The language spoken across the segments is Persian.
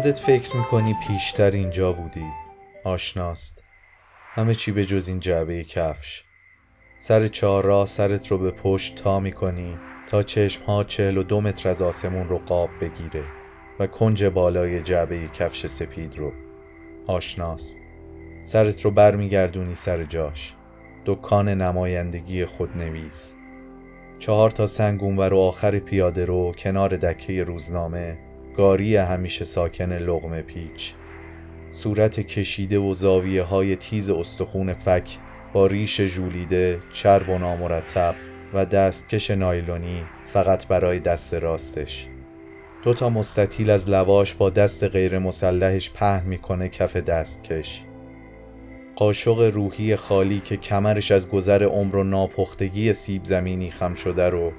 خودت فکر می‌کنی پیشتر اینجا بودی. آشناست. همه چی به جز این جعبه کفش. سر چهار راه سرت رو به پشت تا می‌کنی تا چشم ها چهل و دو متر از آسمون رو قاب بگیره و کنج بالای جعبه کفش سپید رو. آشناست. سرت رو برمیگردونی سر جاش. دکان نمایندگی خودنویس. چهار تا سنگون و رو آخر پیاده رو کنار دکه روزنامه گاری همیشه ساکن لغم پیچ. صورت کشیده و زاویه های تیز استخون فک با ریش ژولیده چرب و نامرتب و دستکش نایلونی فقط برای دست راستش. دو تا مستطیل از لواش با دست غیر مسلحش پهن می‌کنه کف دستکش. قاشق روحی خالی که کمرش از گذر عمر و ناپختگی سیب زمینی خم شده رو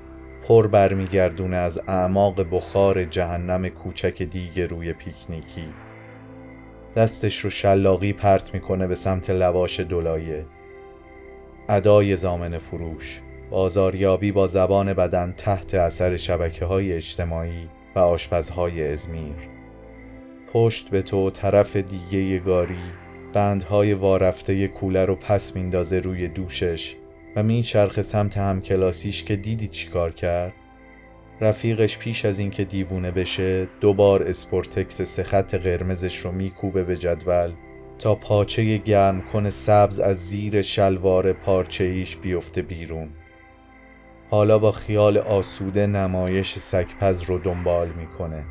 پر برمیگردونه از اعماق بخار جهنم کوچک دیگ روی پیکنیکی. دستش رو شلاقی پرت می‌کنه به سمت لواش دولایه ادای زامن فروش بازاریابی با زبان بدن تحت اثر شبکه های اجتماعی و آشپزهای ازمیر. پشت به تو طرف دیگه گاری بندهای وارفته کوله رو پس میندازه روی دوشش. و میچرخه سمت همکلاسیش که دیدی چیکار کرد؟ رفیقش پیش از اینکه دیوونه بشه دوبار اسپورتکس سه خط قرمزش رو میکوبه به جدول تا پاچه گرم کن سبز از زیر شلوار پارچه ایش بیفته بیرون. حالا با خیال آسوده نمایش سگپز رو دنبال می‌کنه.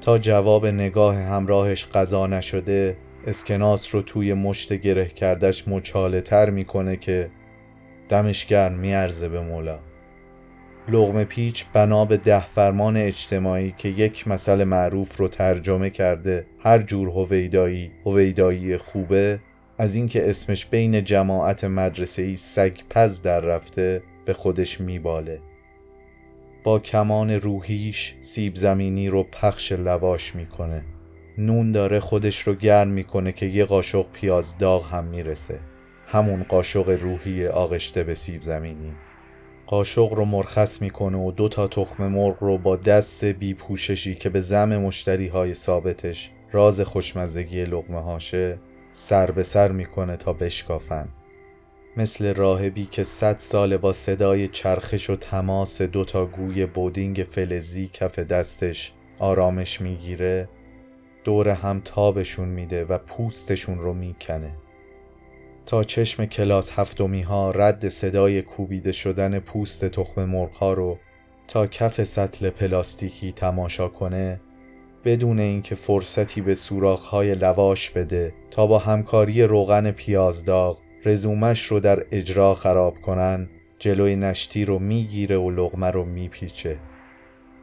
تا جواب نگاه همراهش قضا نشده اسکناس رو توی مشت گره کردش مچاله تر می‌کنه که دمش گرم میارزه به مولا. لغم پیچ بنا به ده فرمان اجتماعی که یک مسئله معروف رو ترجمه کرده هر جور هویدایی هویدایی خوبه از اینکه اسمش بین جماعت مدرسه ای سگ پز در رفته به خودش میباله. با کمان روحیش سیب زمینی رو پخش لواش می‌کنه. نون داره خودش رو گرم می‌کنه که یه قاشق پیاز داغ هم می‌رسه. همون قاشق روحی آغشته به سیب زمینی. قاشق رو مرخص می‌کنه و دو تا تخم مرغ رو با دست بی پوششی که به زم مشتری های ثابتش راز خوشمزگی لغمه هاشه سر به سر می‌کنه تا بشکافن. مثل راهبی که صد سال با صدای چرخش و تماس دوتا گوی بودینگ فلزی کف دستش آرامش می‌گیره دور هم تابشون میده و پوستشون رو می‌کنه. تا چشم کلاس هفتمی ها رد صدای کوبیده شدن پوست تخم مرغ ها رو تا کف سطل پلاستیکی تماشا کنه بدون اینکه فرصتی به سوراخ های لواش بده تا با همکاری روغن پیازداغ رزومش رو در اجرا خراب کنن جلوی نشتی رو می‌گیره و لغمه رو میپیچه.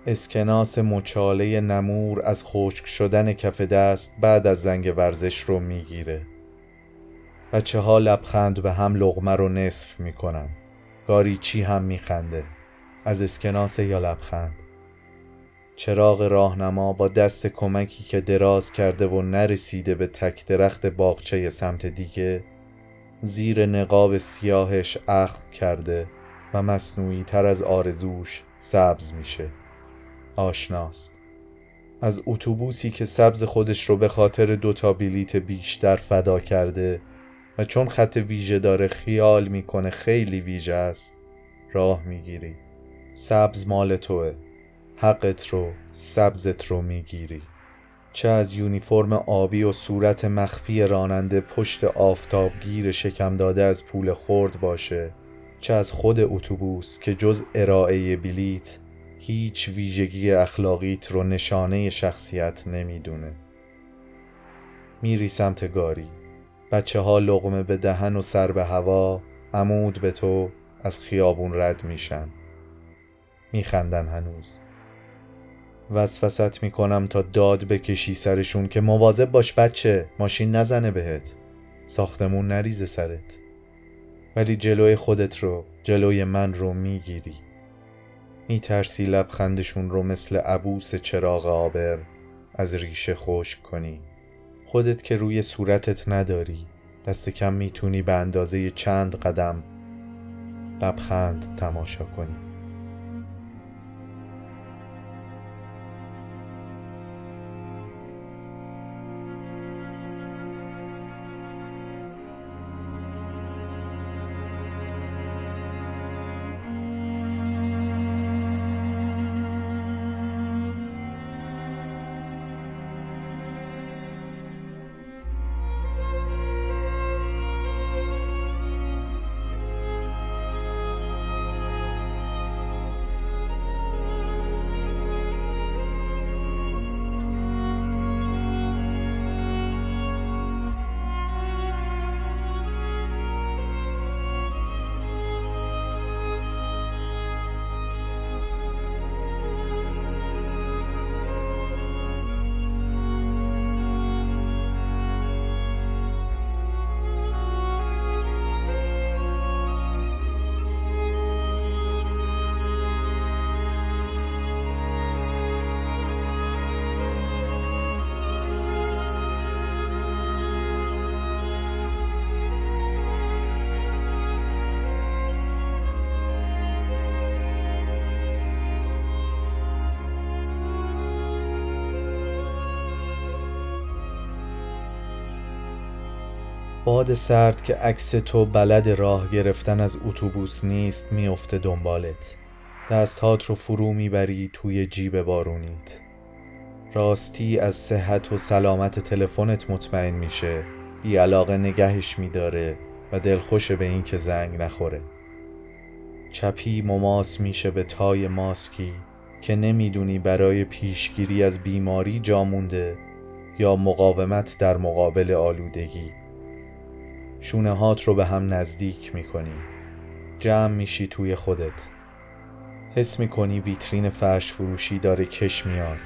اسکناس مچاله نمور از خشک شدن کف دست بعد از زنگ ورزش رو می‌گیره. بچه ها لبخند به هم لغمه رو نصف می‌کنن. گاری چی هم میخنده؟ از اسکناس یا لبخند؟ چراغ راهنما با دست کمکی که دراز کرده و نرسیده به تک درخت باغچه سمت دیگه زیر نقاب سیاهش اخم کرده و مصنوعی تر از آرزوش سبز میشه. آشناست. از اتوبوسی که سبز خودش رو به خاطر دوتا بلیت بیشتر فدا کرده و چون خط ویژه داره خیال می‌کنه خیلی ویژه است راه می‌گیری. سبز مال توه. حقت رو سبزت رو می‌گیری. چه از یونیفرم آبی و صورت مخفی راننده پشت آفتابگیر شکم داده از پول خورد باشه چه از خود اتوبوس که جز ارائه بلیت هیچ ویژگی اخلاقیت رو نشانه شخصیت نمی‌دونه. میری سمت گاری. بچه ها لغمه به دهن و سر به هوا عمود به تو از خیابون رد میشن. میخندن هنوز. وسوست می‌کنم تا داد بکشی سرشون که مواظب باش بچه ماشین نزنه بهت. ساختمون نریزه سرت. ولی جلوی خودت رو جلوی من رو می‌گیری. میترسی لبخندشون رو مثل عبوس چراغ آبر از ریشه خشک کنی. خودت که روی صورتت نداری. دست کم می‌تونی به اندازه چند قدم لبخند تماشا کنی. باد سرد که عکس تو بلد راه گرفتن از اتوبوس نیست میافته دنبالت. دستهات رو فرو می‌بری توی جیب بارونیت. راستی از صحت و سلامت تلفنت مطمئن میشه. بی علاقه نگهش میداره و دلخوش به این که زنگ نخوره. چپی مماس میشه به تای ماسکی که نمی‌دونی برای پیشگیری از بیماری جامونده یا مقاومت در مقابل آلودگی. شونه هات رو به هم نزدیک می‌کنی. جمع میشی توی خودت. حس می‌کنی ویترین فرش فروشی داره کش میاد.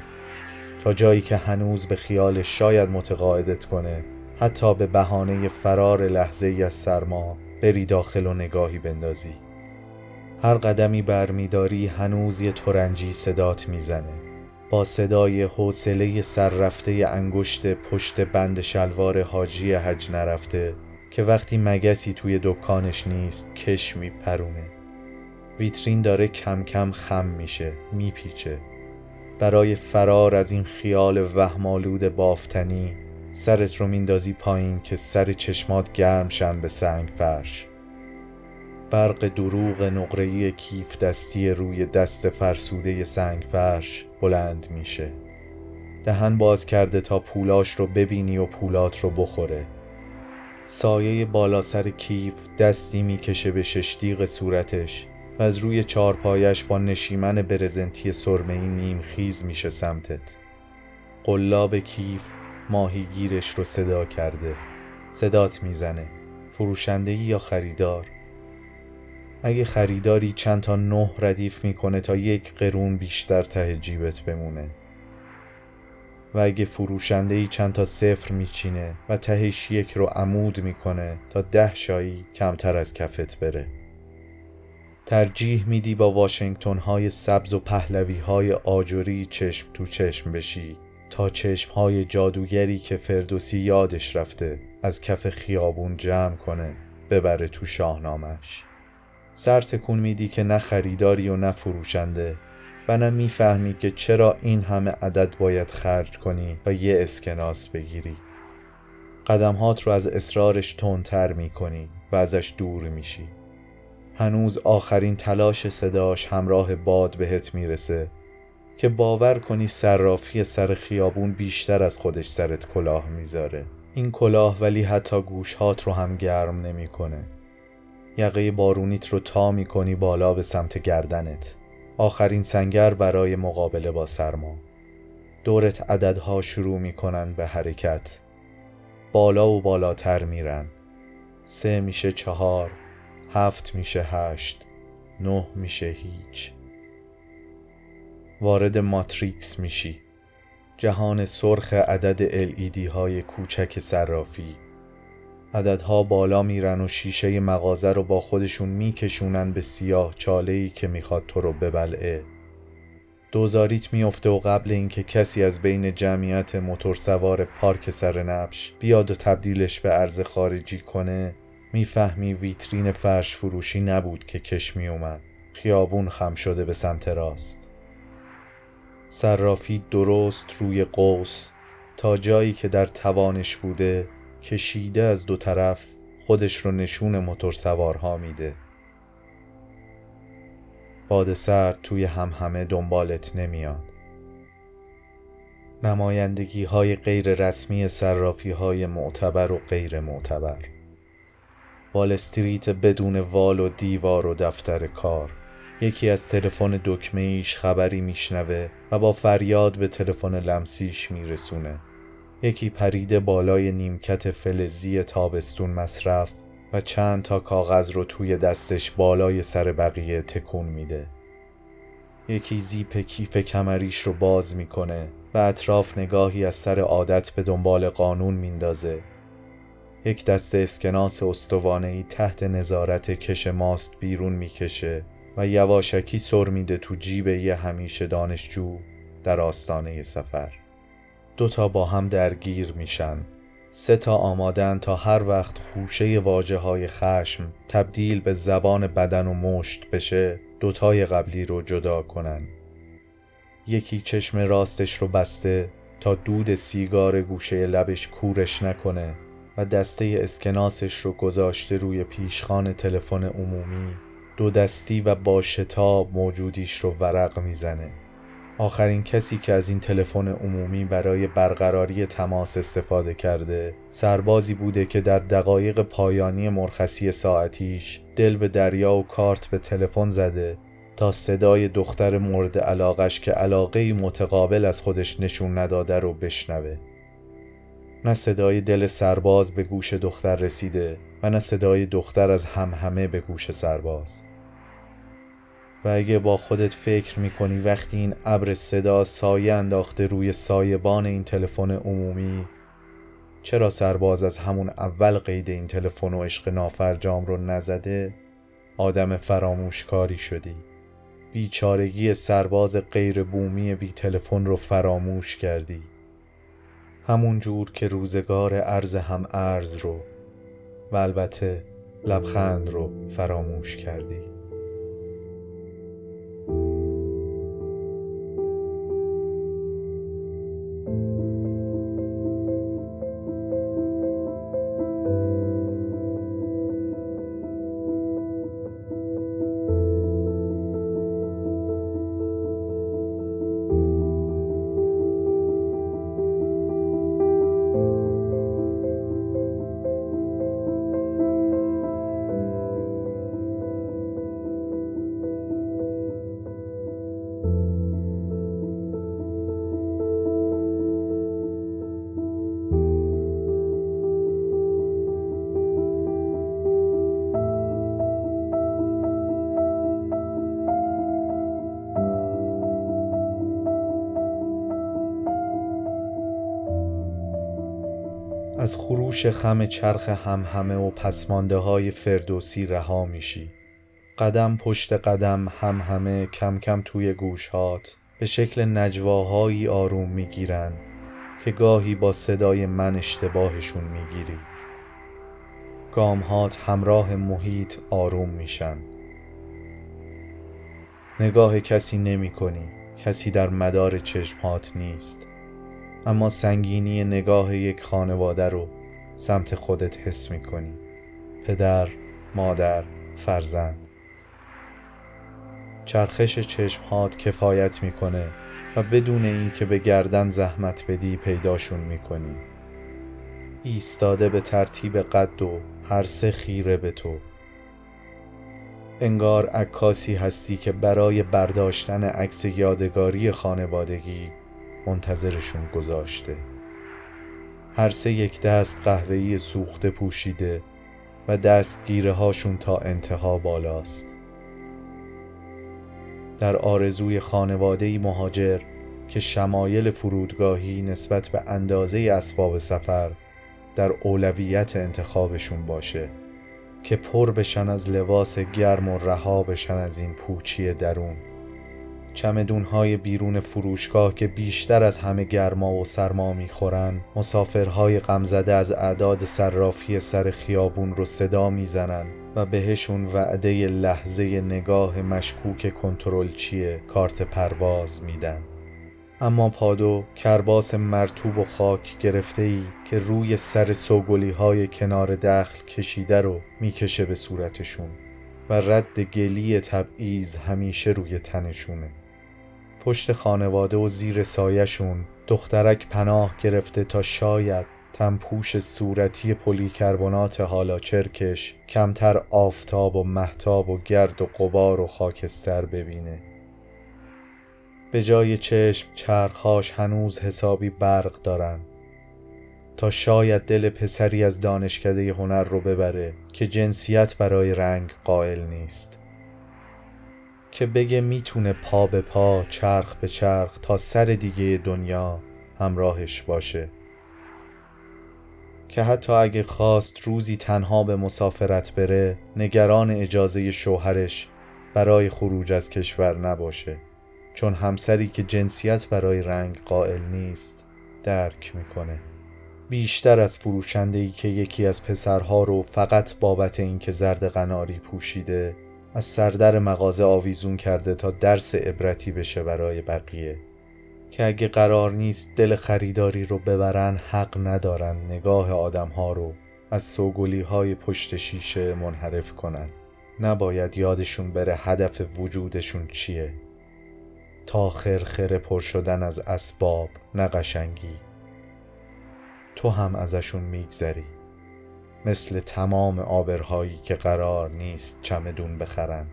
تا جایی که هنوز به خیال شاید متقاعدت کنه حتی به بهانه فرار لحظه ای از سرما بری داخل و نگاهی بندازی. هر قدمی برمیداری هنوز یه ترنجی صدات می‌زنه. با صدای حوصله سررفته انگشت پشت بند شلوار حاجی حج نرفته که وقتی مگسی توی دکانش نیست کش میپرونه. ویترین داره کم کم خم میشه میپیچه. برای فرار از این خیال وهمالود بافتنی سرت رو میندازی پایین که سر چشمات گرم شن به سنگ فرش. برق دروغ نقره‌ای کیف دستی روی دست فرسوده سنگ فرش بلند میشه. دهن باز کرده تا پولاش رو ببینی و پولات رو بخوره. سایه بالا سر کیف دستی می‌کشه به ششتیق صورتش و از روی چارپایش با نشیمن برزنتی سرمهی نیم خیز میشه سمتت. قلاب کیف ماهیگیرش رو صدا کرده. صدات می‌زنه. فروشنده یا خریدار؟ اگه خریداری چند تا نه ردیف می‌کنه تا یک قرون بیشتر ته جیبت بمونه. و اگه فروشنده ای چند تا صفر میچینه و تهش یک رو عمود می‌کنه تا ده شایی کمتر از کفت بره. ترجیح میدی با واشنگتن های سبز و پهلوی های آجوری چشم تو چشم بشی تا چشم های جادوگری که فردوسی یادش رفته از کف خیابون جمع کنه ببره تو شاهنامش سر تکون میدی که نه خریداری و نه فروشنده. و نه می‌فهمی که چرا این همه عدد باید خرج کنی و یه اسکناس بگیری. قدمهات رو از اصرارش تندتر می‌کنی و ازش دور میشی. هنوز آخرین تلاش صداش همراه باد بهت می‌رسه که باور کنی صرافی سر خیابون بیشتر از خودش سرت کلاه می‌ذاره. این کلاه ولی حتی گوشهات رو هم گرم نمی‌کنه. یقه بارونیت رو تا می‌کنی بالا به سمت گردنت. آخرین سنگر برای مقابله با سرما. دورت عددها شروع می‌کنن به حرکت. بالا و بالاتر میرن. سه میشه چهار هفت میشه هشت نه میشه هیچ. وارد ماتریکس میشی. جهان سرخ عدد LED های کوچک صرافی. عددها بالا میرن و شیشه مغازه رو با خودشون میکشونن به سیاه چاله که می‌خواد تو رو ببلعه. دوزاریت میفته و قبل اینکه کسی از بین جمعیت موتورسوار پارک سر نبش بیاد و تبدیلش به ارز خارجی کنه می‌فهمی ویترین فرش فروشی نبود که کش می اومد خیابون خم شده به سمت راست. صرافی درست روی قوس تا جایی که در توانش بوده کشیده از دو طرف خودش رو نشون موتور سوارها میده. باد سرد توی هم همه دنبالت نمیاد. نمایندگی های غیر رسمی صرافی های معتبر و غیر معتبر. وال استریت بدون وال و دیوار و دفتر کار. یکی از تلفن دکمه ایش خبری میشنوه و با فریاد به تلفن لمسیش میرسونه. یکی پریده بالای نیمکت فلزی تابستون مصرف و چند تا کاغذ رو توی دستش بالای سر بقیه تکون میده. یکی زیپ کیف کمریش رو باز می‌کنه و اطراف نگاهی از سر عادت به دنبال قانون میندازه. یک دست اسکناس استوانهی تحت نظارت کش ماست بیرون می‌کشه و یواشکی سر میده تو جیب یه همیشه دانشجو در آستانه سفر. دوتا با هم درگیر میشن. سه تا آمادن تا هر وقت خوشه واجه های خشم تبدیل به زبان بدن و مشت بشه دوتای قبلی رو جدا کنن. یکی چشم راستش رو بسته تا دود سیگار گوشه لبش کورش نکنه و دسته اسکناسش رو گذاشته روی پیشخان تلفن عمومی دو دستی و با شتاب موجودیش رو ورق می‌زنه. آخرین کسی که از این تلفن عمومی برای برقراری تماس استفاده کرده سربازی بوده که در دقایق پایانی مرخصی ساعتیش دل به دریا و کارت به تلفن زده تا صدای دختر مورد علاقش که علاقه متقابل از خودش نشون نداده رو بشنوه. نه صدای دل سرباز به گوش دختر رسیده و نه صدای دختر از همهمه به گوش سرباز. و اگه با خودت فکر می‌کنی وقتی این ابر صدا سایه انداخته روی سایبان این تلفن عمومی چرا سرباز از همون اول قید این تلفن و عشق نافرجام رو نزده؟ آدم فراموشکاری شدی. بیچارگی سرباز غیر بومی بی تلفن رو فراموش کردی. همون جور که روزگار ارز هم ارز رو و البته لبخند رو فراموش کردی. از خروش خم چرخ همهمه و پسمانده های فردوسی رها میشی. قدم پشت قدم همهمه کم کم توی گوشهات به شکل نجواهایی آروم می‌گیرن که گاهی با صدای من اشتباهشون می‌گیری. گامهات همراه محیط آروم میشن. نگاه کسی نمی کنی کسی در مدار چشمهات نیست. اما سنگینی نگاه یک خانواده رو سمت خودت حس می‌کنی. پدر، مادر، فرزند. چرخش چشمهات کفایت می‌کنه و بدون اینکه به گردن زحمت بدی پیداشون می‌کنی. ایستاده به ترتیب قد و هر سه خیره به تو. انگار عکاسی هستی که برای برداشتن عکس یادگاری خانوادگی منتظرشون گذاشته. هر سه یک دست قهوه‌ای سوخته پوشیده و دستگیره هاشون تا انتها بالاست. در آرزوی خانواده مهاجر که شمایل فرودگاهی نسبت به اندازه اسباب سفر در اولویت انتخابشون باشه که پر بشن از لباس گرم و رها بشن از این پوچی درون. چمدونهای بیرون فروشگاه که بیشتر از همه گرما و سرما می‌خورن مسافرهای غمزده از اعداد صرافی سر خیابون رو صدا می‌زنن و بهشون وعده لحظه نگاه مشکوک کنترل چیه کارت پرواز میدن. اما پادو کرباس مرتوب و خاک گرفته ای که روی سر سوگلی های کنار دخل کشیده رو می‌کشه به صورتشون و رد گلی تبعیض همیشه روی تنشونه. پشت خانواده و زیر سایشون دخترک پناه گرفته تا شاید تنپوش صورتی پلیکربنات حالا چرکش کمتر آفتاب و محتاب و گرد و قبار و خاکستر ببینه. به جای چشم چرخهاش هنوز حسابی برق دارن. تا شاید دل پسری از دانشکده هنر رو ببره که جنسیت برای رنگ قائل نیست. که بگه می‌تونه پا به پا چرخ به چرخ تا سر دیگه دنیا همراهش باشه. که حتی اگه خواست روزی تنها به مسافرت بره نگران اجازه شوهرش برای خروج از کشور نباشه. چون همسری که جنسیت برای رنگ قائل نیست درک می‌کنه. بیشتر از فروشنده ای که یکی از پسرها رو فقط بابت اینکه زرد قناری پوشیده از سردر مغازه آویزون کرده تا درس عبرتی بشه برای بقیه. که اگه قرار نیست دل خریداری رو ببرن حق ندارن نگاه آدم ها رو از سوگلی های پشت شیشه منحرف کنن. نباید یادشون بره هدف وجودشون چیه. تا خرخره پر شدن از اسباب نقشنگی تو هم ازشون میگذری. مثل تمام آبرهایی که قرار نیست چمدون بخرن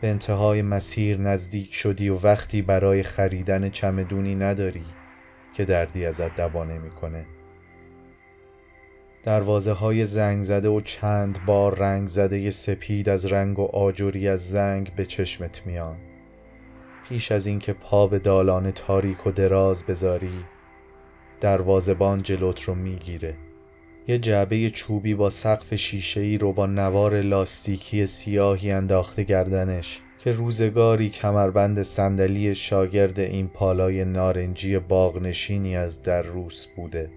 به انتهای مسیر نزدیک شدی و وقتی برای خریدن چمدونی نداری که دردی ازت دوا نمی‌کنه. دروازه های زنگ زده و چند بار رنگ زده سپید از رنگ و آجوری از زنگ به چشمت میان. پیش از اینکه پا به دالان تاریک و دراز بذاری دروازبان جلوت رو می‌گیره. یه جعبه چوبی با سقف شیشه‌ای رو با نوار لاستیکی سیاهی انداخته گردنش که روزگاری کمربند صندلی شاگرد این پالای نارنجی باغنشینی از در روس بوده.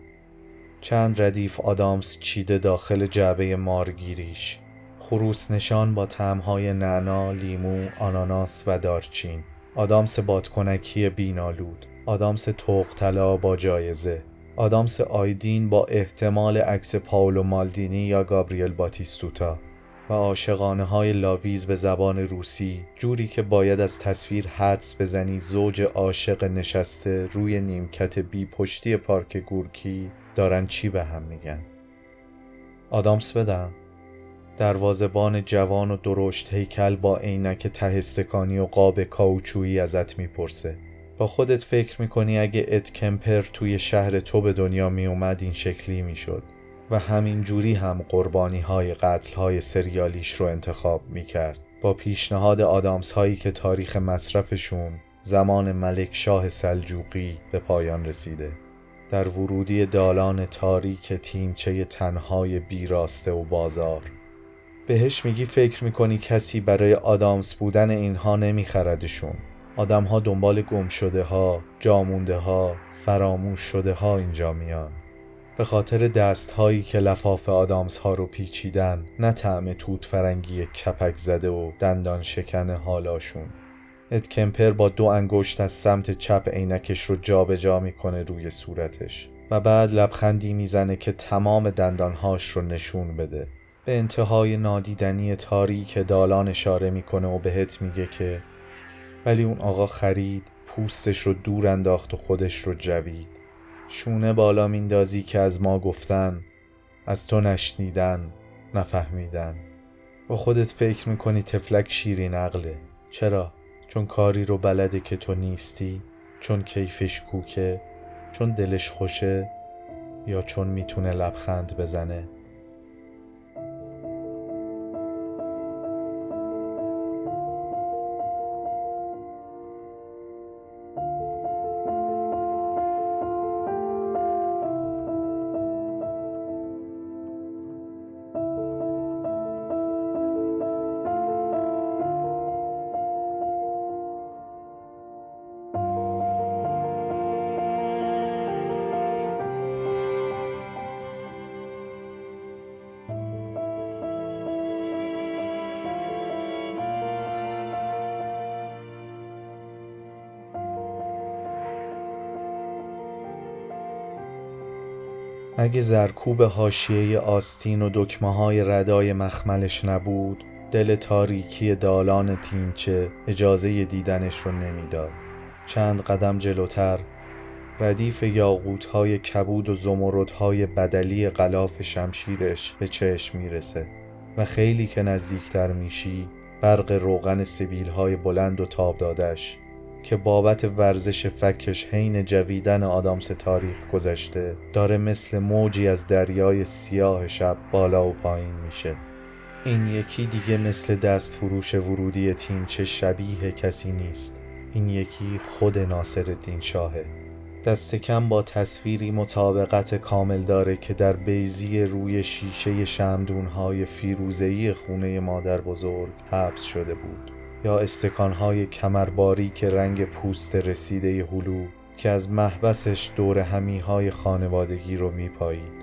چند ردیف آدامس چیده داخل جعبه مارگیریش. خروس نشان با تعمهای نعنا، لیمو، آناناس و دارچین. آدامس بادکنکی بینالود. آدامس توق با جایزه. آدامس آیدین با احتمال عکس پاولو مالدینی یا گابریل باتیستوتا و عاشقانه های لاویز به زبان روسی جوری که باید از تصویر حدس بزنی زوج عاشق نشسته روی نیمکت بی پشتی پارک گورکی دارن چی به هم میگن؟ آدامس بدم دروازبان جوان و درشت هیکل با عینک تهستکانی و قاب کاوچویی ازت می‌پرسه. با خودت فکر می‌کنی اگه ات کمپر توی شهر تو به دنیا میومد این شکلی می‌شد و همین جوری هم قربانی های قتل های سریالیش رو انتخاب می‌کرد. با پیشنهاد آدامس هایی که تاریخ مصرفشون زمان ملک شاه سلجوقی به پایان رسیده. در ورودی دالان تاریک تیمچه تنهای بیراسته و بازار. بهش میگی فکر می‌کنی کسی برای آدامس بودن اینها نمیخردشون. آدم ها دنبال گم شده ها جامونده ها فراموش شده ها اینجا میان. به خاطر دست هایی که لفاف آدامس ها رو پیچیدن نه طعم توت فرنگی کپک زده و دندان شکن حالاشون. اد کمپر با دو انگشت از سمت چپ عینکش رو جابجا جا می‌کنه روی صورتش و بعد لبخندی می‌زنه که تمام دندانهاش رو نشون بده. به انتهای نادیدنی تاریک دالان اشاره می‌کنه و بهت میگه که ولی اون آقا خرید پوستش رو دور انداخت و خودش رو جوید. شونه بالا میندازی که از ما گفتن از تو نشنیدن نفهمیدن. با خودت فکر می‌کنی تفلک شیرین عقله. چرا؟ چون کاری رو بلده که تو نیستی؟ چون کیفش کوکه؟ چون دلش خوشه؟ یا چون می‌تونه لبخند بزنه؟ اگه زرکوب حاشیه آستین و دکمه های ردای مخملش نبود دل تاریکی دالان تیمچه اجازه دیدنش رو نمی‌داد. چند قدم جلوتر ردیف یاقوت های کبود و زمرد های بدلی غلاف شمشیرش به چشم می‌رسه و خیلی که نزدیکتر میشی برق روغن سبیل های بلند و تاب دادش که بابت ورزش فکش حین جویدن آدامس تاریخ گذشته داره مثل موجی از دریای سیاه شب بالا و پایین میشه. این یکی دیگه مثل دست فروش ورودی تیم چه شبیه کسی نیست. این یکی خود ناصر الدین شاهه. دست کم با تصویری مطابقت کامل داره که در بیزی روی شیشه شمدونهای فیروزهی خونه مادر بزرگ حبس شده بود. یا استکانهای کمرباری که رنگ پوست رسیده هلو که از محبسش دور همیهای خانوادگی رو میپایید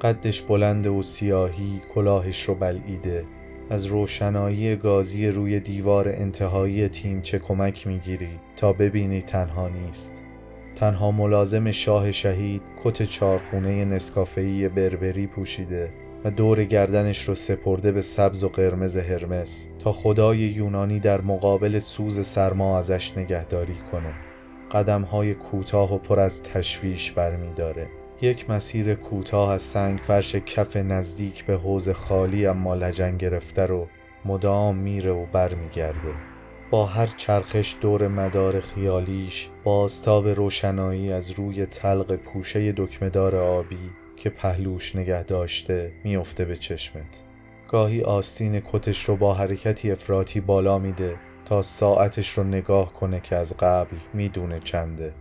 قدش بلند و سیاهی کلاهش رو بلعیده. از روشنایی گازی روی دیوار انتهایی تیم چه کمک می‌گیری تا ببینی تنها نیست. تنها ملازم شاه شهید کت چارخونه نسکافه‌ای بربری پوشیده. و دور گردنش رو سپرده به سبز و قرمز هرمس تا خدای یونانی در مقابل سوز سرما ازش نگهداری کنه. قدمهای کوتاه و پر از تشویش برمیداره. یک مسیر کوتاه از سنگ فرش کف نزدیک به حوز خالی اما لجن گرفته رو مدام میره و برمیگرده. با هر چرخش دور مدار خیالیش بازتاب روشنایی از روی تلق پوشه دکمدار آبی که پهلوش نگه داشته میافته به چشمت. گاهی آستین کتش رو با حرکتی افراطی بالا میده تا ساعتش رو نگاه کنه که از قبل می‌دونه چنده.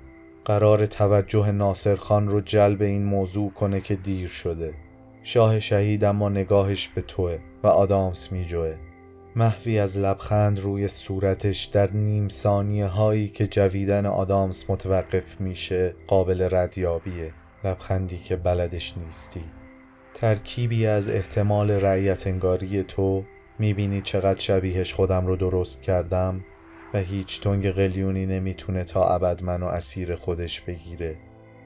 قرار توجه ناصر خان رو جلب این موضوع کنه که دیر شده. شاه شهید اما نگاهش به توه و آدامس میجوه. محوی از لبخند روی صورتش در نیم ثانیه هایی که جویدن آدامس متوقف میشه قابل ردیابیه. لبخندی که بلدش نیستی. ترکیبی از احتمال رعیت انگاری تو می‌بینی چقدر شبیهش خودم رو درست کردم و هیچ تنگ قلیونی نمی‌تونه تا ابد منو اسیر خودش بگیره.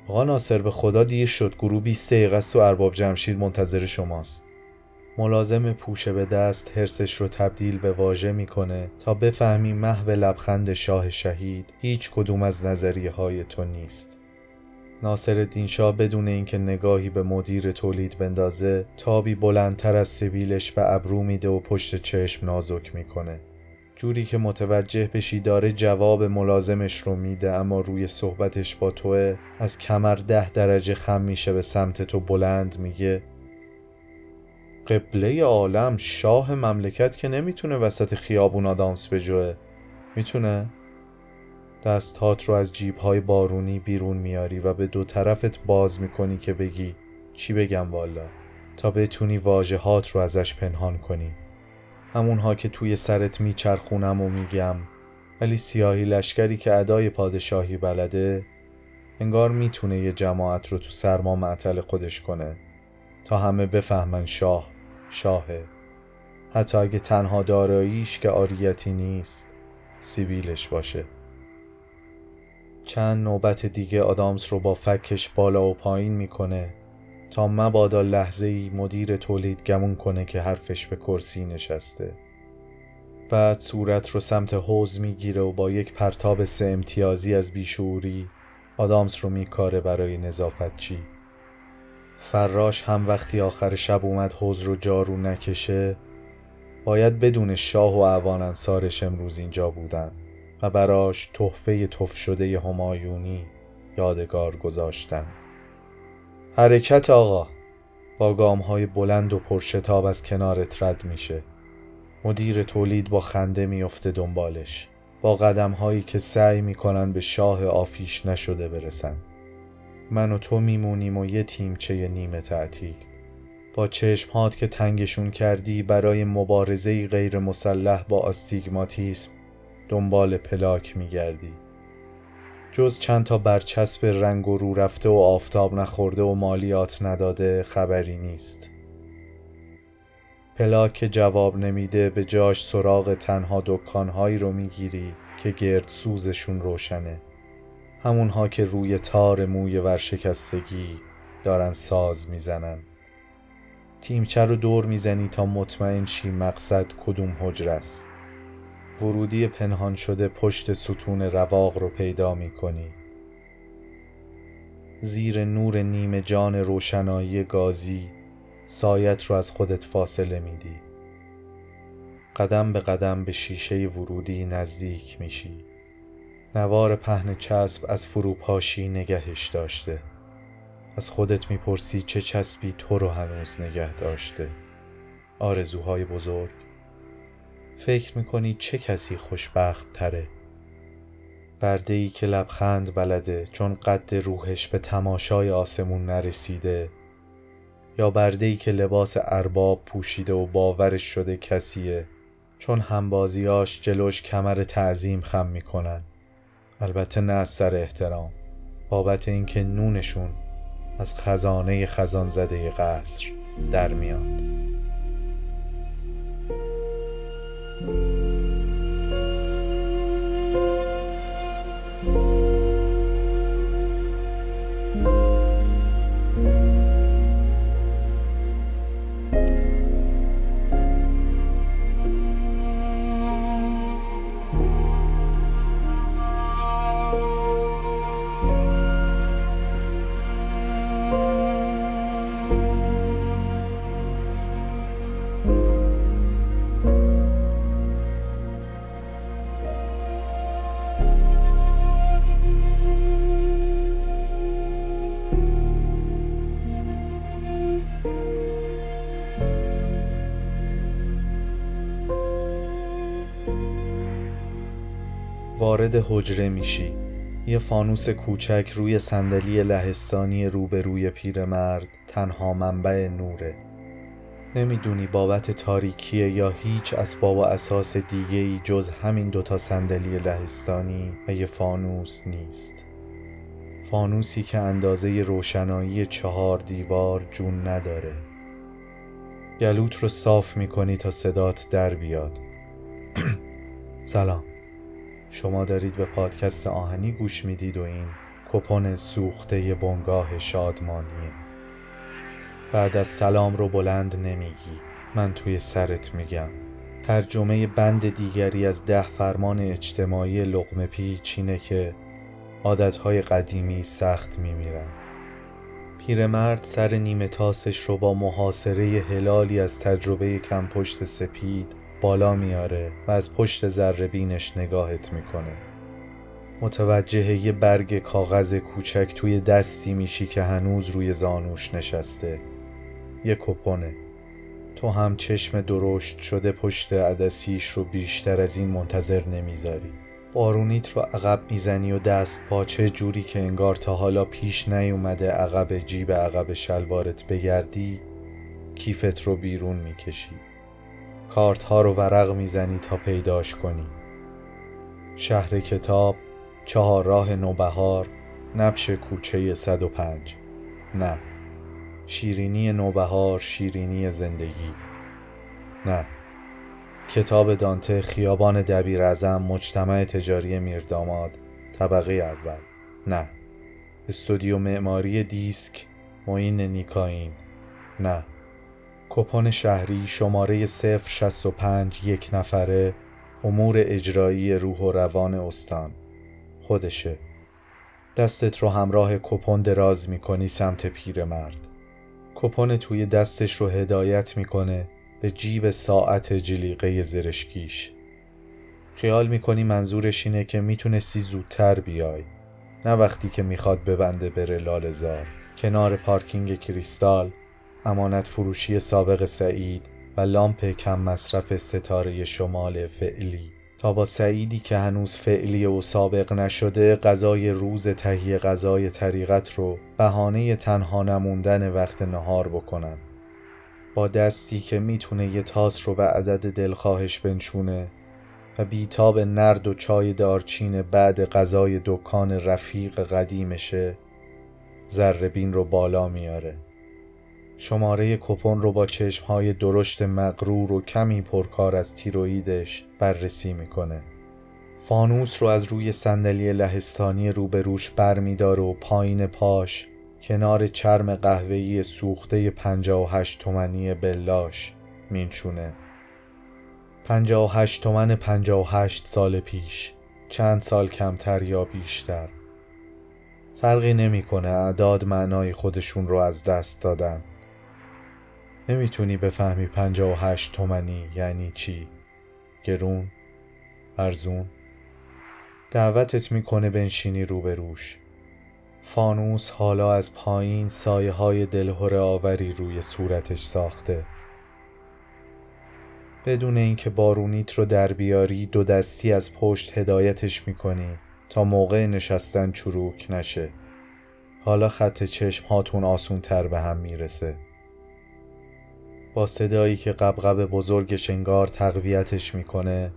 آقا ناصر به خدا دیر شد گروه 20 دقیقه است و ارباب جمشید منتظر شماست. ملازم پوشه به دست حرسش رو تبدیل به واژه می‌کنه تا بفهمی محو لبخند شاه شهید هیچ کدوم از نظریه های تو نیست. ناصر شاه بدون اینکه نگاهی به مدیر تولید بندازه تابی بلندتر از سبیلش به ابرو میده و پشت چشم نازک می‌کنه جوری که متوجه بشی داره جواب ملازمش رو میده اما روی صحبتش با توه از کمر ده درجه خم میشه به سمت تو بلند میگه قبله عالم شاه مملکت که نمی‌تونه وسط خیابون آدامس بجوه می‌تونه؟ دستهات رو از جیبهای بارونی بیرون میاری و به دو طرفت باز می‌کنی که بگی چی بگم والا؟ تا بتونی واجهات رو ازش پنهان کنی. همونها که توی سرت میچرخونم و میگم ولی سیاهی لشکری که ادای پادشاهی بلده انگار می‌تونه یه جماعت رو تو سرما معطل خودش کنه. تا همه بفهمن شاه شاهه. حتی اگه تنها داراییش که آریتی نیست سیبیلش باشه. چند نوبت دیگه آدامس رو با فکش بالا و پایین می‌کنه تا مبادا لحظه ای مدیر تولید گمون کنه که حرفش به کرسی نشسته. بعد صورت رو سمت حوز می‌گیره و با یک پرتاب سه امتیازی از بیشوری آدامس رو میکاره برای نظافت چی فراش هم وقتی آخر شب اومد حوز رو جارو نکشه باید بدون شاه و اعوان انصارش امروز اینجا بودن. و براش تحفه تف شده همایونی یادگار گذاشتن حرکت آقا با گام های بلند و پرشتاب از کنارت رد میشه. مدیر تولید با خنده میفته دنبالش. با قدم هایی که سعی می‌کنن به شاه آفیش نشده برسن. من و تو میمونیم و یه تیمچه نیمه تعطیل. با چشمهات که تنگشون کردی برای مبارزه غیر مسلح با آستیگماتیسم دنبال پلاک میگردی. جز چند تا برچسب رنگ و رو رفته و آفتاب نخورده و مالیات نداده خبری نیست. پلاک جواب نمیده به جاش سراغ تنها دکانهایی رو می‌گیری که گرد سوزشون روشنه. همونها که روی تار موی ورشکستگی دارن ساز می‌زنن. تیمچه رو دور می‌زنی تا مطمئن شی مقصد کدوم حجر است. ورودی پنهان شده پشت ستون رواق رو پیدا می‌کنی. زیر نور نیمه جان روشنایی گازی سایت رو از خودت فاصله میدی. قدم به قدم به شیشه ورودی نزدیک میشی. نوار پهن چسب از فروپاشی نگهش داشته. از خودت می‌پرسی چه چسبی تو رو هنوز نگه داشته. آرزوهای بزرگ. فکر می‌کنی چه کسی خوشبخت تره برده ای که لبخند بلده چون قد روحش به تماشای آسمون نرسیده؟ یا برده ای که لباس ارباب پوشیده و باورش شده کسیه چون همبازیاش جلوش کمر تعظیم خم می‌کنن؟ البته نه از سر احترام بابت اینکه نونشون از خزانه خزان زده قصر در میاد. thank you وارد حجره میشی. یه فانوس کوچک روی صندلی لهستانی روبروی پیرمرد تنها منبع نوره. نمی‌دونی بابت تاریکیه یا هیچ اسباب و اساس دیگه ای جز همین دوتا صندلی لهستانی و یه فانوس نیست. فانوسی که اندازه روشنایی چهار دیوار جون نداره. گلوت رو صاف می‌کنی تا صدات در بیاد. سلام. شما دارید به پادکست آهنی گوش می‌دید و این کپون سوخته بنگاه شادمانیه. بعد از سلام رو بلند نمیگی. من توی سرت میگم. ترجمه بند دیگری از ده فرمان اجتماعی لقمه پیچ اینه که عادتهای قدیمی سخت میمیرن. پیرمرد سر نیمه تاسش رو با محاصره هلالی از تجربه کم پشت سپید بالا میاره و از پشت ذره بینش نگاهت می‌کنه. متوجه یه برگ کاغذ کوچک توی دستی میشی که هنوز روی زانوش نشسته. یه کپونه. تو هم چشم درشت شده پشت عدسیش رو بیشتر از این منتظر نمی‌ذاری. بارونیت رو عقب می‌زنی و دست پاچه جوری که انگار تا حالا پیش نیومده عقب جیب عقب شلوارت بگردی کیفت رو بیرون می‌کشی. کارت ها رو ورق می‌زنی تا پیداش کنی. شهر کتاب چهار راه نوبهار نبش کوچه 105 نه. شیرینی نوبهار شیرینی زندگی. نه. کتاب دانته خیابان دبیر ازم مجتمع تجاری میرداماد طبقه اول. نه. استودیو معماری دیسک معین نیکاین نه. کپون شهری شماره 065 یک نفره امور اجرایی روح و روان استان. خودشه. دستت رو همراه کپون دراز می‌کنی سمت پیرمرد کپون توی دستش رو هدایت می‌کنه به جیب ساعت جلیقه زرشکیش. خیال می‌کنی منظورش اینه که می‌تونستی زودتر بیای. نه وقتی که می‌خواد ببنده بره لالزار کنار پارکینگ کریستال امانت فروشی سابق سعید و لامپ کم مصرف ستاره شمال فعلی. تا با سعیدی که هنوز فعلی و سابق نشده غذای روز تهیه غذای طریقت رو بهانه تنها نموندن وقت نهار بکنن. با دستی که می‌تونه یه تاس رو به عدد دلخواهش بنشونه و بیتاب نرد و چای دارچین بعد غذای دکان رفیق قدیمشه زربین رو بالا میاره. شماره کپون رو با چشمهای درشت مغرور و کمی پرکار از تیرویدش بررسی می‌کنه. فانوس رو از روی صندلی لهستانی روبروش برمیداره و پایین پاش کنار چرم قهوه‌ای سوخته 58 تومنی بلاش مینچونه 58 تومن 58 سال پیش چند سال کمتر یا بیشتر. فرقی نمی‌کنه اعداد معنای خودشون رو از دست دادن. نمی‌تونی بفهمی 58 تومنی یعنی چی؟ گرون؟ ارزون؟ دعوتت می‌کنه بنشینی روبروش فانوس حالا از پایین سایه های دلهور آوری روی صورتش ساخته. بدون اینکه بارونیت رو در بیاری دو دستی از پشت هدایتش می‌کنی تا موقع نشستن چروک نشه. حالا خط چشم هاتون آسون تر به هم می‌رسه. با صدایی که قبقب بزرگ شنگار تقویتش می‌کنه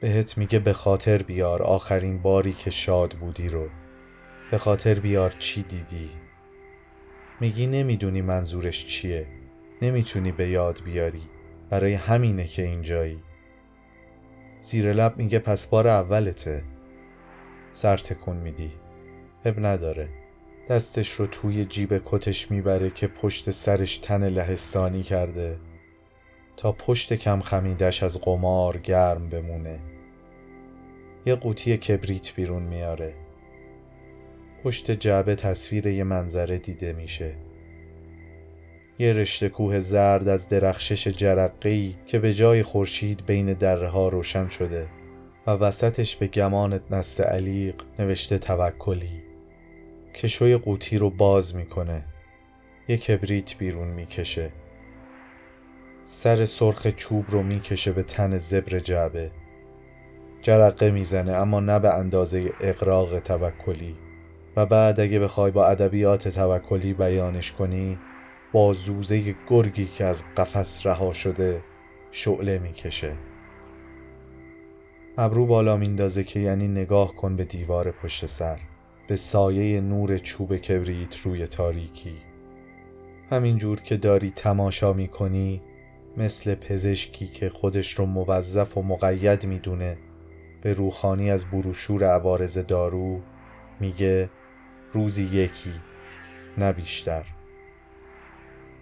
بهت میگه به خاطر بیار آخرین باری که شاد بودی رو. به خاطر بیار چی دیدی؟ میگی نمی‌دونی منظورش چیه. نمی‌تونی به یاد بیاری. برای همینه که اینجایی. زیر لب میگه پس بار اولته. سر تکون میدی. اب نداره. دستش رو توی جیب کتش می‌بره که پشت سرش تن لهستانی کرده. تا پشت کم خمیدش از قمار گرم بمونه. یه قوطی کبریت بیرون میاره. پشت جعبه تصویر یه منظره دیده میشه. یه رشته کوه زرد از درخشش جرقه‌ای که به جای خورشید بین دره ها روشن شده و وسطش به گمانت نست علیق نوشته توکلی. کشوی قوطی رو باز می‌کنه. یه کبریت بیرون می‌کشه. سر سرخ چوب رو می‌کشه به تن زبر جعبه. جرقه می‌زنه اما نه به اندازه اقراق توکلی. و بعد اگه بخوای با ادبیات توکلی بیانش کنی با زوزه گرگی که از قفس رها شده شعله می‌کشه. ابرو بالا میندازه که یعنی نگاه کن به دیوار پشت سر. به سایه نور چوب کبریت روی تاریکی. همینجور که داری تماشا می‌کنی مثل پزشکی که خودش رو موظف و مقید می‌دونه به روخانی از بروشور عوارز دارو میگه روزی یکی نه بیشتر.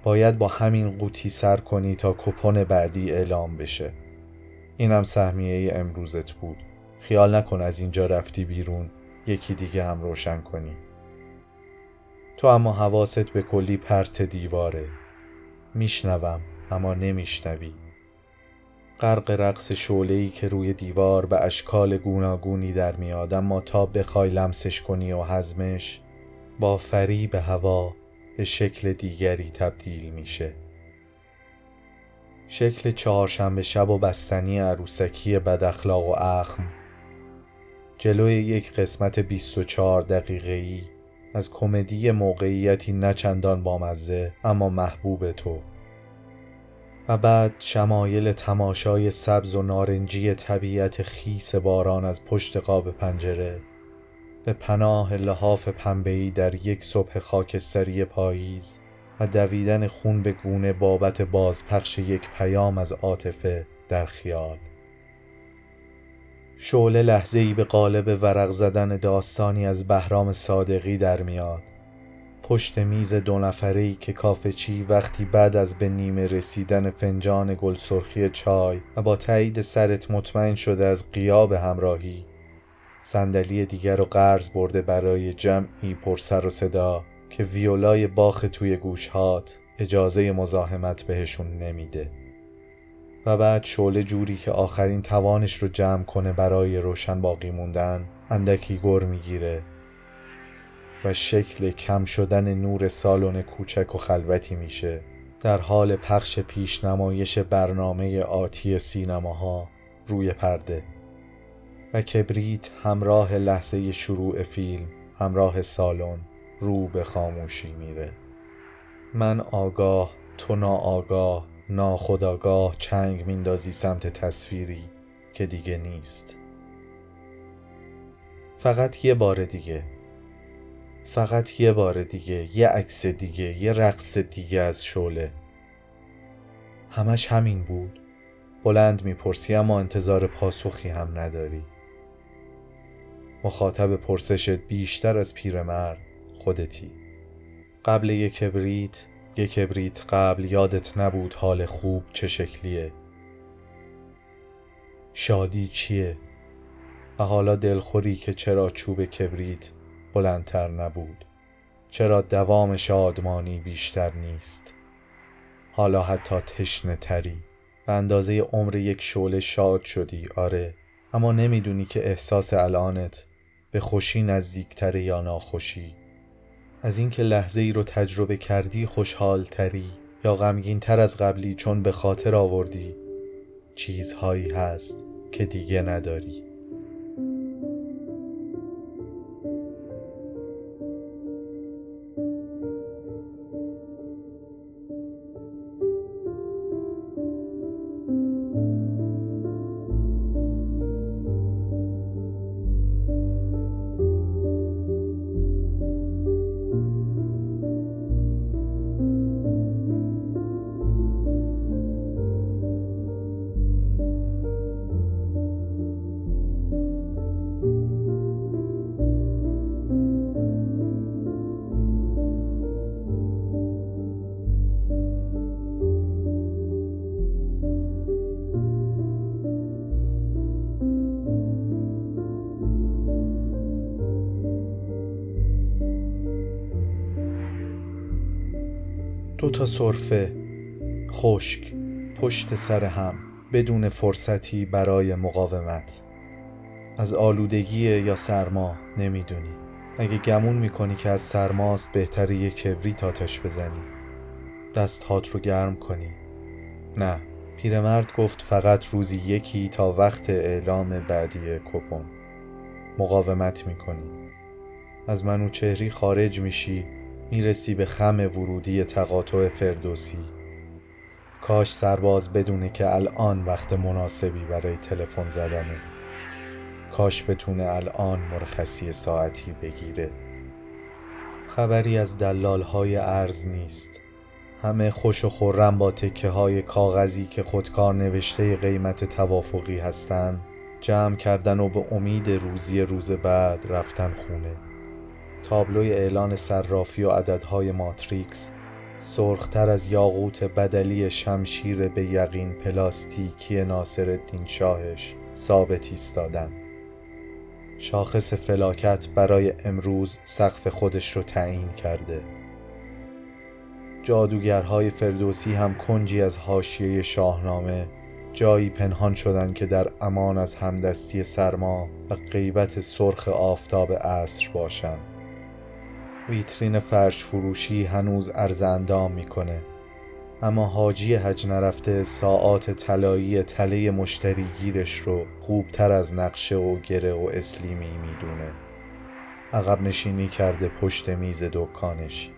باید با همین قوطی سر کنی تا کپون بعدی اعلام بشه. اینم سهمیه امروزت بود. خیال نکن از اینجا رفتی بیرون. یکی دیگه هم روشن کنی. تو اما حواست به کلی پرت دیواره. میشنوم اما نمیشنوی. غرق رقص شعله‌ای که روی دیوار به اشکال گوناگونی در میاد اما تا بخوای لمسش کنی و حزمش با فریب هوا به شکل دیگری تبدیل میشه. شکل چهارشنبه شب و بستنی عروسکی بد اخلاق و اخم جلوی یک قسمت 24 دقیقه‌ای. از کمدی موقعیتی نچندان بامزه اما محبوب تو. و بعد شمایل تماشای سبز و نارنجی طبیعت خیس باران از پشت قاب پنجره. به پناه لحاف پنبهی در یک صبح خاکستری پاییز و دویدن خون به گونه بابت بازپخش یک پیام از عاطفه در خیال. شعله لحظه ای به قالب ورق زدن داستانی از بهرام صادقی در میاد. پشت میز دو نفره که کافه چی وقتی بعد از به نیمه رسیدن فنجان گل سرخی چای و با تایید سرت مطمئن شده از قیاب همراهی صندلی دیگر رو قرض برده برای جمعی پر سر و صدا که ویولای باخ توی گوشهات اجازه مزاحمت بهشون نمیده. و بعد شعله جوری که آخرین توانش رو جمع کنه برای روشن باقی موندن اندکی گر می‌گیره و شکل کم شدن نور سالن کوچک و خلوتی میشه. در حال پخش پیش نمایش برنامه آتی سینماها روی پرده و کبریت همراه لحظه شروع فیلم همراه سالن رو به خاموشی میره. من آگاه تو ناآگاه ناخداگاه چنگ میندازی سمت تصویری که دیگه نیست. فقط یه بار دیگه. فقط یه بار دیگه. یه عکس دیگه. یه رقص دیگه از شعله. همش همین بود. بلند می‌پرسی اما انتظار پاسخی هم نداری. مخاطب پرسشت بیشتر از پیرمرد خودتی. قبل یک کبریت یک کبریت قبل یادت نبود حال خوب چه شکلیه. شادی چیه؟ و حالا دلخوری که چرا چوب کبریت بلندتر نبود؟ چرا دوام شادمانی بیشتر نیست؟ حالا حتی تشنه تری. به اندازه عمر یک شعله شاد شدی آره. اما نمی‌دونی که احساس الانت به خوشی نزدیکتره یا ناخوشی. از اینکه لحظه ای رو تجربه کردی خوشحال تری یا غمگین تر از قبلی چون به خاطر آوردی چیزهایی هست که دیگه نداری. تا صرفه خشک پشت سر هم بدون فرصتی برای مقاومت. از آلودگی یا سرما نمی‌دونی. اگه گمون می‌کنی که از سرماست بهتره یه کبریت آتش بزنی. دست هات رو گرم کنی. نه پیرمرد گفت فقط روزی یکی تا وقت اعلام بعدی کپون. مقاومت می‌کنی. از منوچهری خارج میشی. می‌رسی به خم ورودی تقاطع فردوسی. کاش سرباز بدونه که الان وقت مناسبی برای تلفن زدنه. کاش بتونه الان مرخصی ساعتی بگیره. خبری از دلال های ارز نیست. همه خوش و خورم با تکه های کاغذی که خودکار نوشته قیمت توافقی هستن جمع کردن و به امید روزی روز بعد رفتن خونه. تابلوی اعلان صرافی و عددهای ماتریکس سرختر از یاقوت بدلی شمشیر به یقین پلاستیکی ناصر شاهش ثابت ایستادن. شاخص فلاکت برای امروز سقف خودش رو تعیین کرده. جادوگرهای فردوسی هم کنجی از حاشیه شاهنامه جایی پنهان شدن که در امان از همدستی سرما و غیبت سرخ آفتاب عصر باشند. ویترین فرش فروشی هنوز ارز اندام می‌کنه. اما حاجی حج نرفته ساعات طلایی تله مشتری گیرش رو خوبتر از نقشه و گره و اسلیمی می‌دونه. عقب نشینی کرده پشت میز دکانش.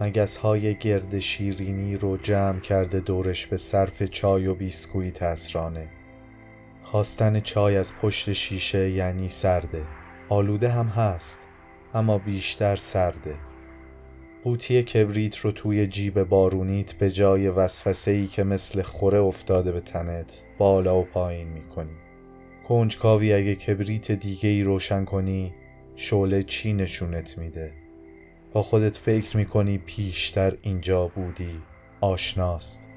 مگس های گرد شیرینی رو جمع کرده دورش به صرف چای و بیسکویت تسرانه خواستن چای از پشت شیشه یعنی سرده. آلوده هم هست. اما بیشتر سرده. قوطی کبریت رو توی جیب بارونیت به جای وسوسه ای که مثل خوره افتاده به تنت بالا و پایین می‌کنی. کنجکاوی اگه کبریت دیگه ای روشن کنی شعله چی نشونت میده؟ با خودت فکر می‌کنی پیشتر اینجا بودی آشناست.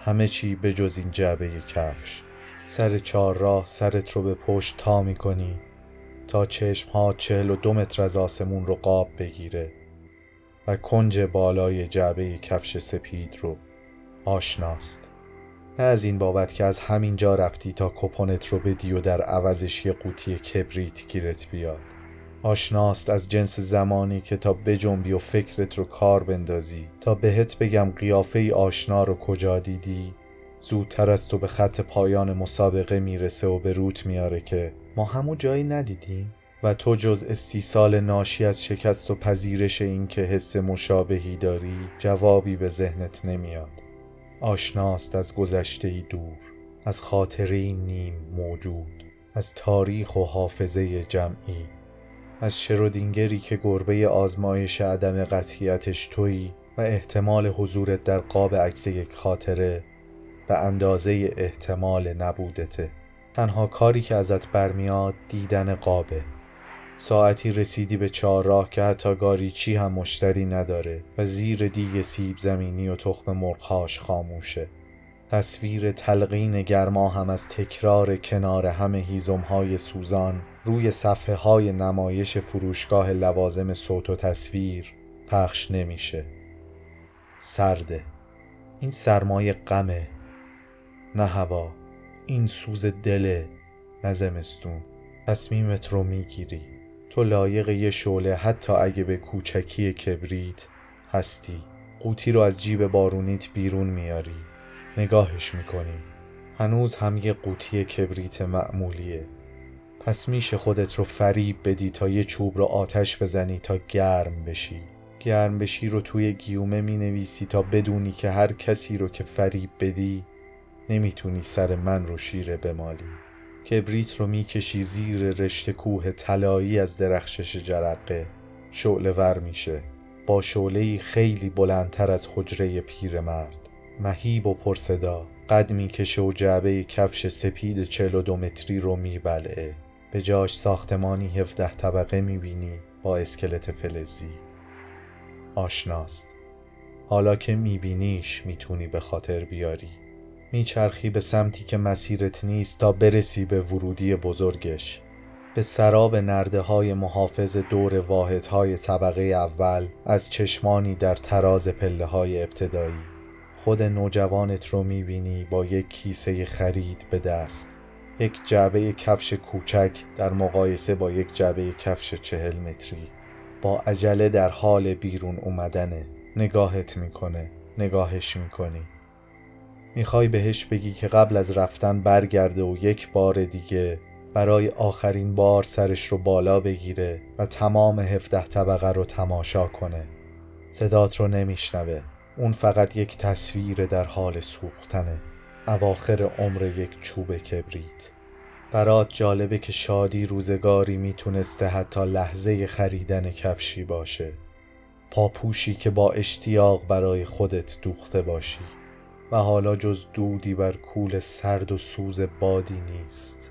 همه چی به جز این جعبه کفش. سر چهار راه سرت رو به پشت تا می‌کنی. تا چشم ها چهل و دو متر از آسمون رو قاب بگیره و کنج بالای جعبه کفش سپید رو آشناست. نه از این بابت که از همین جا رفتی تا کپونت رو بدی و در عوضش یه قوطی کبریت گیرت بیاد. آشناست از جنس زمانی که تا بجنبی و فکرت رو کار بندازی. تا بهت بگم قیافه ای آشنا رو کجا دیدی زودتر از تو به خط پایان مسابقه می‌رسه و به روت میاره که ما همو جایی ندیدیم. و تو جز استیصال ناشی از شکست و پذیرش این که حس مشابهی داری جوابی به ذهنت نمیاد. آشناست از گذشته دور از خاطره نیم موجود از تاریخ و حافظه جمعی. از شرودینگری که گربه آزمایش عدم قطعیتش تویی و احتمال حضورت در قاب عکس یک خاطره به اندازه احتمال نبودته. تنها کاری که ازت برمیاد دیدن قابه. ساعتی رسیدی به چهارراه که حتی گاریچی هم مشتری نداره و زیر دیگ سیب زمینی و تخم مرغهاش خاموشه. تصویر تلقین گرما هم از تکرار کنار همه هیزم های سوزان روی صفحه های نمایش فروشگاه لوازم صوت و تصویر پخش نمیشه. سرده. این سرمایه غمه نه هوا. این سوز دله نه زمستون. تصمیمت رو می‌گیری. تو لایق یه شعله حتی اگه به کوچکی کبریت هستی. قوطی رو از جیب بارونیت بیرون میاری. نگاهش می‌کنی. هنوز هم یه قوطی کبریت معمولیه. پس میشه خودت رو فریب بدی تا یه چوب رو آتش بزنی تا گرم بشی. گرم بشی رو توی گیومه می نویسی تا بدونی که هر کسی رو که فریب بدی نمی‌تونی سر من رو شیره بمالی. کبریت رو می‌کشی زیر رشته کوه طلایی از درخشش جرقه. شعله ور میشه. با شعله خیلی بلندتر از حجره پیرمرد مهیب و پرصدا. قد می‌کشه و جعبه کفش سپید چل و دو متری رو میبلعه. به جاش ساختمانی هفده طبقه می‌بینی با اسکلت فلزی. آشناست. حالا که میبینیش می‌تونی به خاطر بیاری. میچرخی به سمتی که مسیرت نیست تا برسی به ورودی بزرگش. به سراب نرده های محافظ دور واحد های طبقه اول از چشمانی در تراز پله های ابتدایی. خود نوجوانت رو می‌بینی با یک کیسه خرید به دست. یک جعبه کفش کوچک در مقایسه با یک جعبه کفش چهل متری. با عجله در حال بیرون اومدنه. نگاهت می‌کنه. نگاهش می‌کنی. می‌خوای بهش بگی که قبل از رفتن برگرده و یک بار دیگه برای آخرین بار سرش رو بالا بگیره و تمام هفته طبقه رو تماشا کنه. صدات رو نمیشنوه. اون فقط یک تصویر در حال سوختنه. اواخر عمر یک چوب کبریت. برات جالبه که شادی روزگاری می‌تونسته حتی لحظه خریدن کفشی باشه. پاپوشی که با اشتیاق برای خودت دوخته باشی. و حالا جز دودی بر کول سرد و سوز بادی نیست.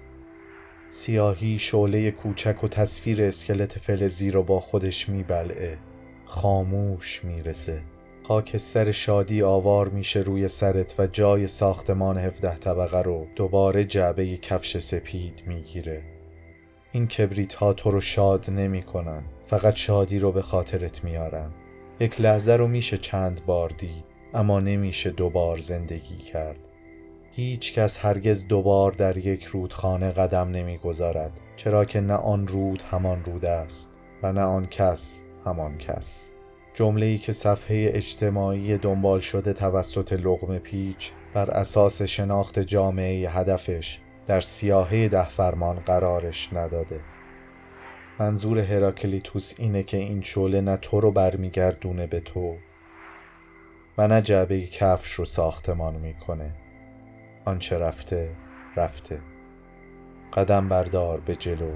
سیاهی شعله کوچک و تصویر اسکلت فلزی رو با خودش میبلعه. خاموش می‌رسه. خاکستر شادی آوار میشه روی سرت و جای ساختمان هفده طبقه رو دوباره جعبه کفش سپید می‌گیره. این کبریت ها تو رو شاد نمی کنن. فقط شادی رو به خاطرت میارن. یک لحظه رو میشه چند بار دید. اما نمیشه دوبار زندگی کرد. هیچ کس هرگز دوبار در یک رودخانه قدم نمی‌گذارد چرا که نه آن رود همان رود است و نه آن کس همان کس. جمله ای که صفحه اجتماعی دنبال شده توسط لغم پیچ بر اساس شناخت جامعه هدفش در سیاهه ده فرمان قرارش نداده. منظور هراکلیتوس اینه که این شعله نه تو رو برمیگردونه به تو و نه جعبه کفش رو ساختمان می‌کنه. آنچه رفته رفته. قدم بردار به جلو.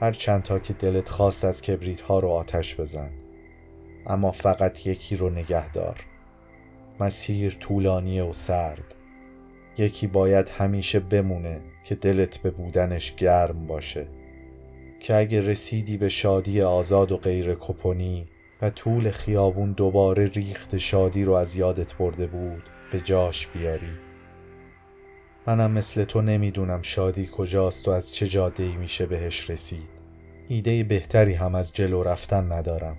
هر چند تا که دلت خواست از کبریت ها رو آتش بزن. اما فقط یکی رو نگه دار. مسیر طولانی و سرد. یکی باید همیشه بمونه که دلت به بودنش گرم باشه. که اگه رسیدی به شادی آزاد و غیر کپونی و طول خیابون دوباره ریخت شادی رو از یادت برده بود به جاش بیاری. منم مثل تو نمی‌دونم شادی کجاست و از چه جاده میشه بهش رسید. ایده بهتری هم از جلو رفتن ندارم.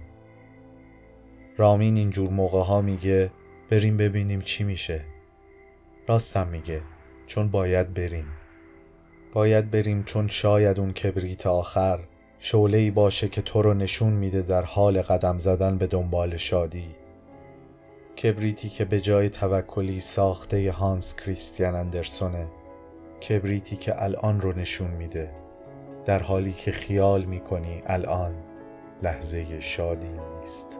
رامین اینجور موقع ها میگه بریم ببینیم چی میشه. راستم میگه چون باید بریم. باید بریم چون شاید اون کبریت آخر شعله ای باشه که تو رو نشون میده در حال قدم زدن به دنبال شادی. کبریتی که به جای توکلی ساخته هانس کریستیان اندرسونه. کبریتی که الان رو نشون میده. در حالی که خیال می‌کنی الان لحظه شادی نیست.